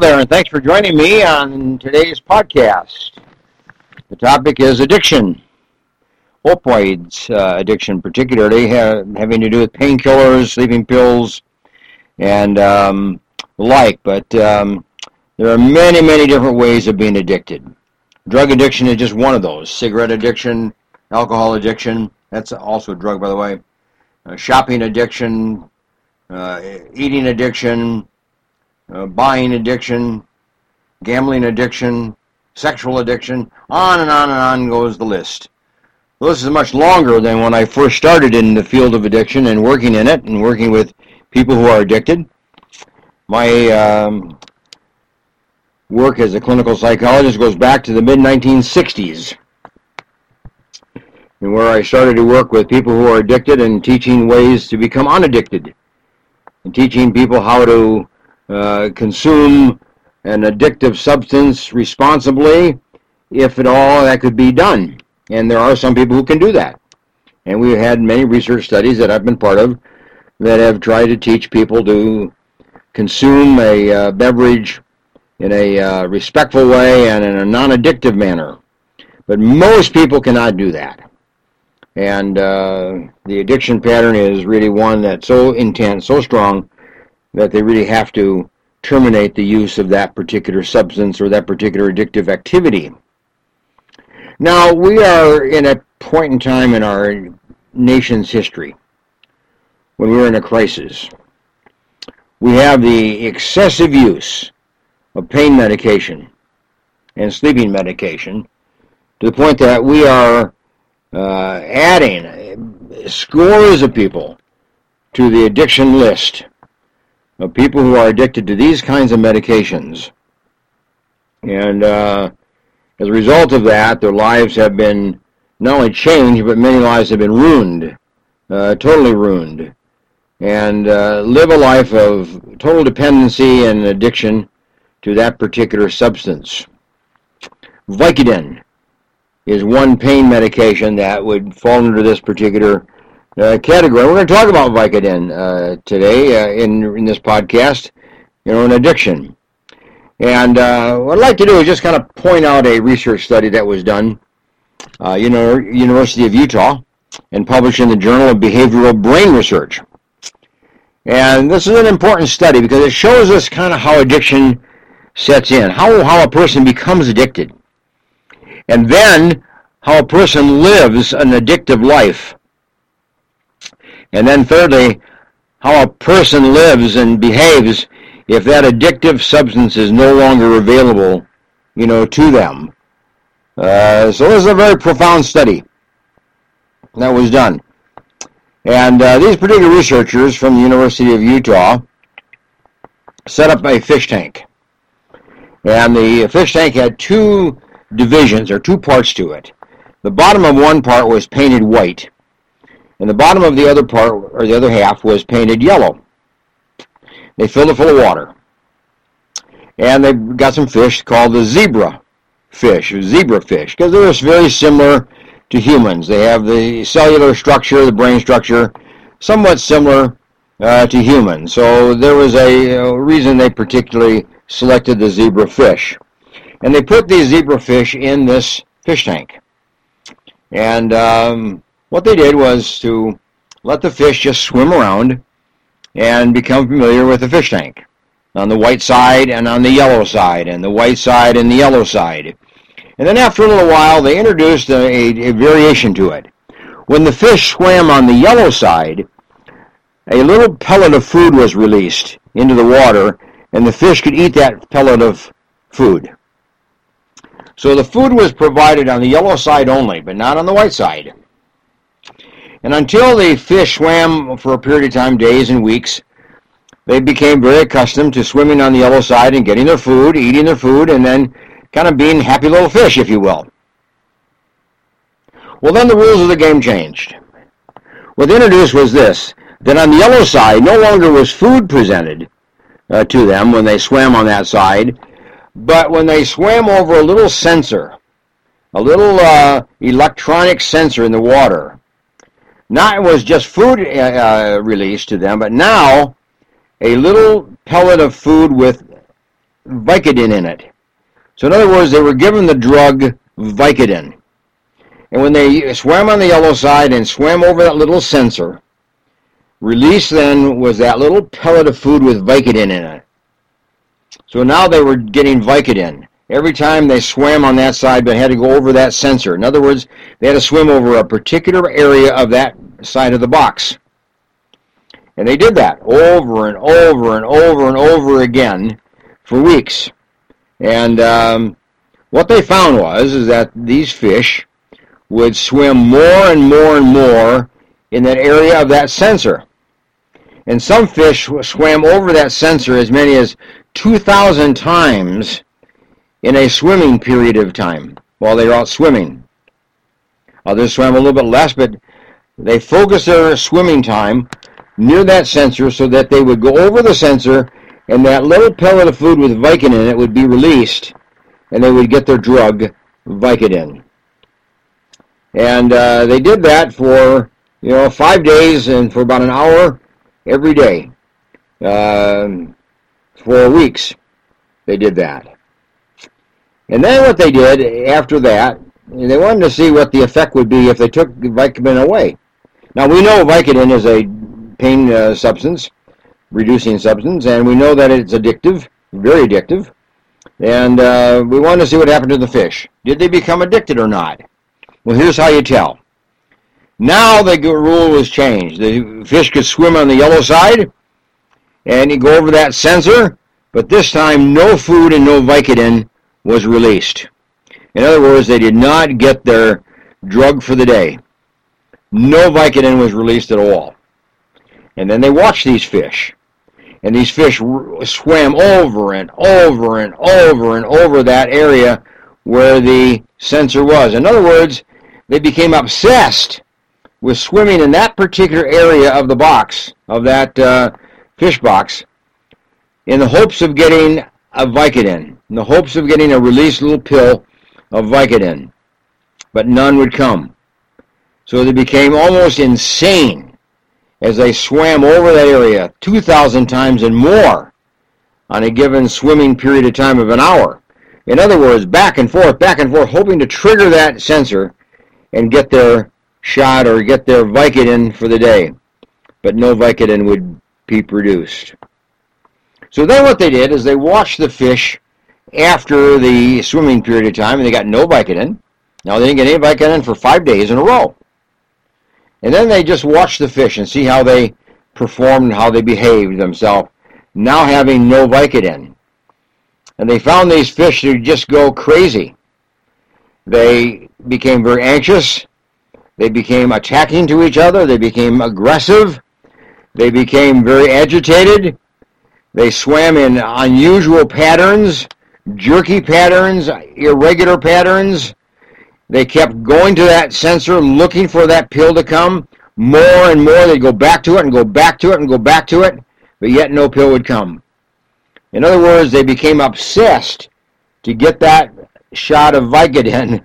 There, and thanks for joining me on today's podcast. The topic is addiction, opioids uh, addiction, particularly ha- having to do with painkillers, sleeping pills, and um, the like. But um, there are many, many different ways of being addicted. Drug addiction is just one of those. Cigarette addiction, alcohol addiction, that's also a drug, by the way. Uh, shopping addiction, uh, eating addiction, uh, buying addiction, gambling addiction, sexual addiction, on and on and on goes the list. Well, this is much longer than when I first started in the field of addiction and working in it and working with people who are addicted. My um, work as a clinical psychologist goes back to the mid 1960s, and where I started to work with people who are addicted and teaching ways to become unaddicted, and teaching people how to uh, consume an addictive substance responsibly, if at all that could be done. And there are some people who can do that. And we've had many research studies that I've been part of that have tried to teach people to consume a uh, beverage in a uh, respectful way and in a non-addictive manner. But most people cannot do that. And uh, the addiction pattern is really one that's so intense, so strong, that they really have to terminate the use of that particular substance or that particular addictive activity. Now, we are in a point in time in our nation's history when we're in a crisis. We have the excessive use of pain medication and sleeping medication to the point that we are uh, adding scores of people to the addiction list of people who are addicted to these kinds of medications. And uh, as a result of that, their lives have been not only changed, but many lives have been ruined, uh, totally ruined, and uh, live a life of total dependency and addiction to that particular substance. Vicodin is one pain medication that would fall under this particular uh, category. We're going to talk about Vicodin uh, today uh, in in this podcast. You know, an addiction. And uh, what I'd like to do is just kind of point out a research study that was done, you know, University of Utah, and published in the Journal of Behavioral Brain Research. And this is an important study because it shows us kind of how addiction sets in, how how a person becomes addicted, and then how a person lives an addictive life and then thirdly, how a person lives and behaves if that addictive substance is no longer available, you know, to them. Uh, so this is a very profound study that was done. And uh, these particular researchers from the University of Utah set up a fish tank. And the fish tank had two divisions, or two parts to it. The bottom of one part was painted white, and the bottom of the other part, or the other half, was painted yellow. They filled it full of water. And they got some fish called the zebra fish, zebra fish, because they're very similar to humans. They have the cellular structure, the brain structure, somewhat similar uh, to humans. So there was a, a reason they particularly selected the zebra fish. And they put these zebra fish in this fish tank. And um, what they did was to let the fish just swim around and become familiar with the fish tank on the white side and on the yellow side, and the white side and the yellow side. And then after a little while, they introduced a, a, a variation to it. When the fish swam on the yellow side, a little pellet of food was released into the water, and the fish could eat that pellet of food. So the food was provided on the yellow side only, but not on the white side. And until the fish swam for a period of time, days and weeks, they became very accustomed to swimming on the yellow side and getting their food, eating their food, and then kind of being happy little fish, if you will. Well, then the rules of the game changed. What they introduced was this, that on the yellow side, no longer was food presented uh, to them when they swam on that side, but when they swam over a little sensor, a little uh, electronic sensor in the water, not was just food uh, uh, released to them, but now a little pellet of food with Vicodin in it. So in other words, they were given the drug Vicodin. And when they swam on the yellow side and swam over that little sensor, released then was that little pellet of food with Vicodin in it. So now they were getting Vicodin. Every time they swam on that side, they had to go over that sensor. In other words, they had to swim over a particular area of that side of the box. And they did that over and over and over and over again for weeks. And um, what they found was is that these fish would swim more and more and more in that area of that sensor. And some fish swam over that sensor as many as 2,000 times in a swimming period of time while they were out swimming. Others swam a little bit less, but they focused their swimming time near that sensor so that they would go over the sensor and that little pellet of food with Vicodin in it would be released and they would get their drug Vicodin. And uh, they did that for, you know, five days and for about an hour every day. Uh, for weeks, they did that. And then what they did after that, they wanted to see what the effect would be if they took Vicodin away. Now we know Vicodin is a pain uh, substance, reducing substance, and we know that it's addictive, very addictive. And uh, we wanted to see what happened to the fish. Did they become addicted or not? Well, here's how you tell. Now the rule was changed. The fish could swim on the yellow side, and you go over that sensor, but this time no food and no Vicodin was released. In other words, they did not get their drug for the day. No Vicodin was released at all. And then they watched these fish. And these fish swam over and over and over and over that area where the sensor was. In other words, they became obsessed with swimming in that particular area of the box, of that uh, fish box, in the hopes of getting a Vicodin, in the hopes of getting a released little pill of Vicodin. But none would come. So they became almost insane as they swam over that area 2,000 times and more on a given swimming period of time of an hour. In other words, back and forth, back and forth, hoping to trigger that sensor and get their shot or get their Vicodin for the day. But no Vicodin would be produced. So then what they did is they watched the fish after the swimming period of time and they got no Vicodin. Now they didn't get any Vicodin for five days in a row. And then they just watched the fish and see how they performed how they behaved themselves, now having no Vicodin. And they found these fish to just go crazy. They became very anxious. They became attacking to each other. They became aggressive. They became very agitated. They swam in unusual patterns, jerky patterns, irregular patterns. They kept going to that sensor, looking for that pill to come. More and more, they'd go back to it and go back to it and go back to it, but yet no pill would come. In other words, they became obsessed to get that shot of Vicodin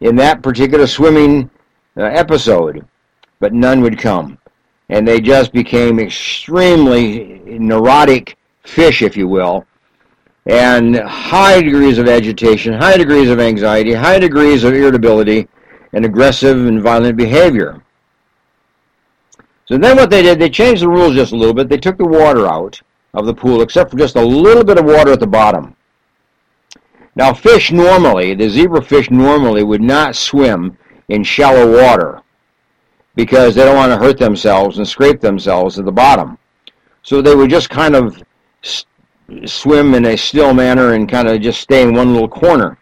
in that particular swimming uh, episode, but none would come. And they just became extremely neurotic fish, if you will, and high degrees of agitation, high degrees of anxiety, high degrees of irritability, and aggressive and violent behavior. So then what they did, they changed the rules just a little bit. They took the water out of the pool, except for just a little bit of water at the bottom. Now fish normally, the zebrafish normally would not swim in shallow water because they don't want to hurt themselves and scrape themselves at the bottom. So they would just kind of swim in a still manner and kind of just stay in one little corner.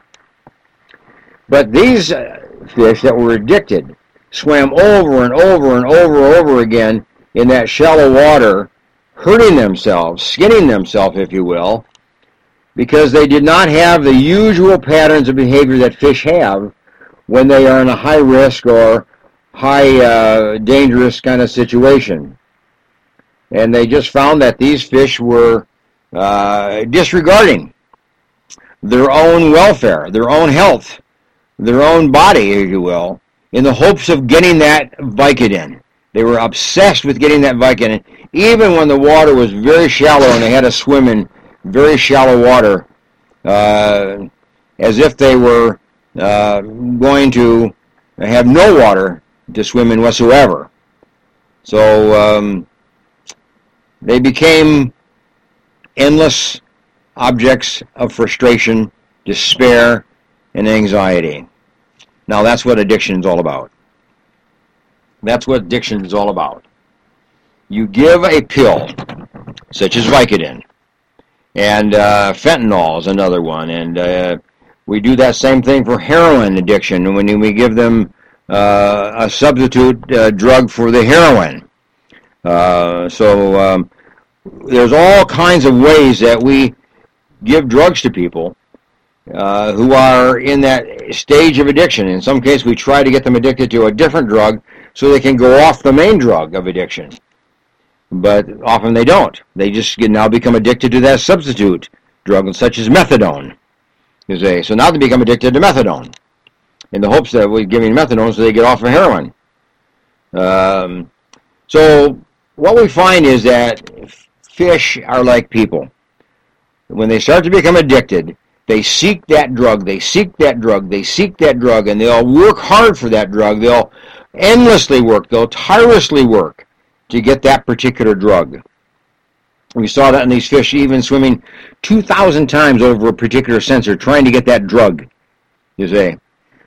But these uh, fish that were addicted swam over and over and over and over again in that shallow water, hurting themselves, skinning themselves, if you will, because they did not have the usual patterns of behavior that fish have when they are in a high risk or high uh, dangerous kind of situation. And they just found that these fish were uh, disregarding their own welfare, their own health, their own body, if you will, in the hopes of getting that Vicodin. They were obsessed with getting that Vicodin, even when the water was very shallow and they had to swim in very shallow water uh, as if they were uh, going to have no water to swim in whatsoever. So um, they became endless objects of frustration, despair, and anxiety. Now that's what addiction is all about. That's what addiction is all about. You give a pill, such as Vicodin, and uh, fentanyl is another one, and uh, we do that same thing for heroin addiction when we give them uh, a substitute uh, drug for the heroin. Uh, so um, there's all kinds of ways that we give drugs to people uh, who are in that stage of addiction. In some cases, we try to get them addicted to a different drug so they can go off the main drug of addiction. But often they don't. They just now become addicted to that substitute drug, such as methadone. You say. So now they become addicted to methadone in the hopes that we're giving methadone so they get off of heroin. Um, so what we find is that fish are like people. When they start to become addicted, they seek that drug, they seek that drug, they seek that drug, and they'll work hard for that drug. They'll endlessly work, they'll tirelessly work to get that particular drug. We saw that in these fish even swimming 2,000 times over a particular sensor trying to get that drug, you see.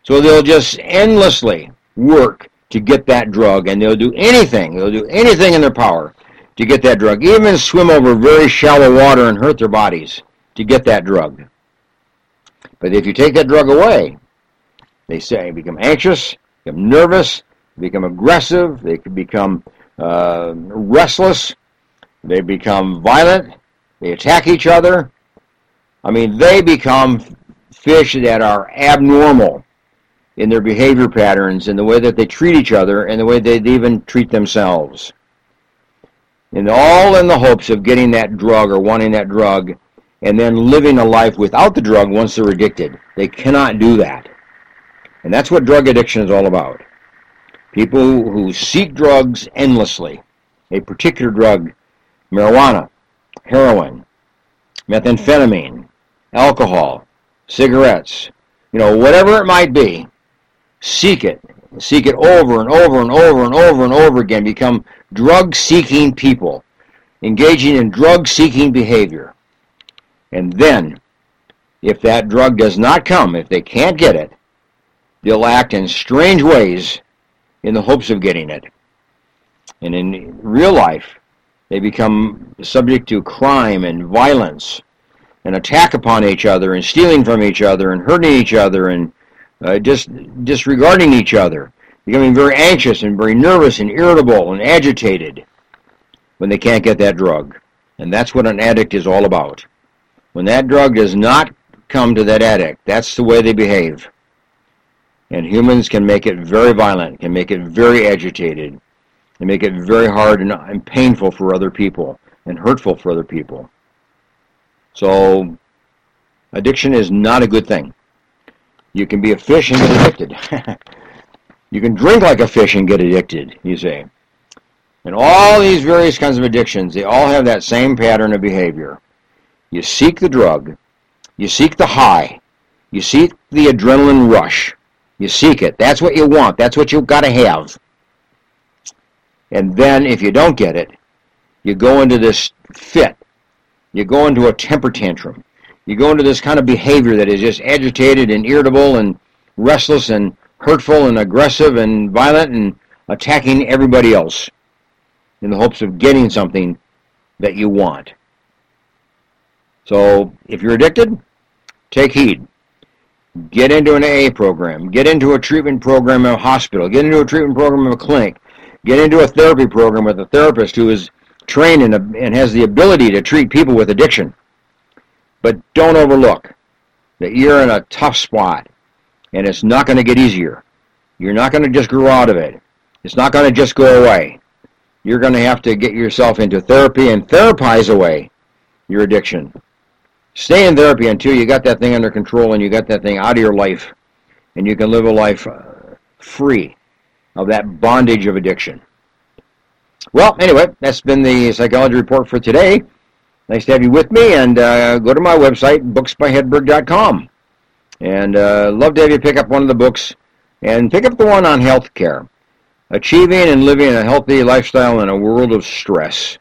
So they'll just endlessly work to get that drug, and they'll do anything, they'll do anything in their power to get that drug, even swim over very shallow water and hurt their bodies to get that drug. But if you take that drug away, they say become anxious, become nervous, become aggressive, they could become uh, restless, they become violent, they attack each other. I mean, they become fish that are abnormal in their behavior patterns, in the way that they treat each other, and the way they even treat themselves. And all in the hopes of getting that drug or wanting that drug and then living a life without the drug once they're addicted. They cannot do that. And that's what drug addiction is all about. People who seek drugs endlessly, a particular drug, marijuana, heroin, methamphetamine, alcohol, cigarettes, you know, whatever it might be, seek it. Seek it over and over and over and over and over again. Become drug seeking people, engaging in drug seeking behavior. And then, if that drug does not come, if they can't get it, they'll act in strange ways in the hopes of getting it. And in real life, they become subject to crime and violence and attack upon each other and stealing from each other and hurting each other and uh, just disregarding each other, becoming very anxious and very nervous and irritable and agitated when they can't get that drug. And that's what an addict is all about. When that drug does not come to that addict, that's the way they behave. And humans can make it very violent, can make it very agitated, and make it very hard and, and painful for other people and hurtful for other people. So, addiction is not a good thing. You can be a fish and get addicted. you can drink like a fish and get addicted, you say. And all these various kinds of addictions, they all have that same pattern of behavior. You seek the drug, you seek the high, you seek the adrenaline rush. You seek it. That's what you want. That's what you've got to have. And then if you don't get it, you go into this fit. You go into a temper tantrum you go into this kind of behavior that is just agitated and irritable and restless and hurtful and aggressive and violent and attacking everybody else in the hopes of getting something that you want. So if you're addicted, take heed. Get into an AA program. Get into a treatment program in a hospital. Get into a treatment program in a clinic. Get into a therapy program with a therapist who is trained and has the ability to treat people with addiction. But don't overlook that you're in a tough spot and it's not going to get easier. You're not going to just grow out of it. It's not going to just go away. You're going to have to get yourself into therapy and therapize away your addiction. Stay in therapy until you got that thing under control and you got that thing out of your life and you can live a life uh, free of that bondage of addiction. Well, anyway, that's been the psychology report for today. Nice to have you with me, and uh, go to my website, booksbyhedberg.com. And uh, love to have you pick up one of the books, and pick up the one on health care. Achieving and Living a Healthy Lifestyle in a World of Stress.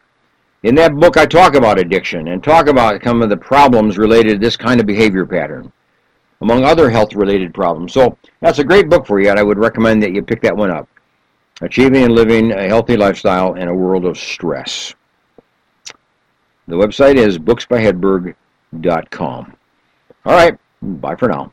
In that book, I talk about addiction and talk about some of the problems related to this kind of behavior pattern, among other health-related problems. So that's a great book for you, and I would recommend that you pick that one up. Achieving and Living a Healthy Lifestyle in a World of Stress. The website is booksbyhedberg.com. All right, bye for now.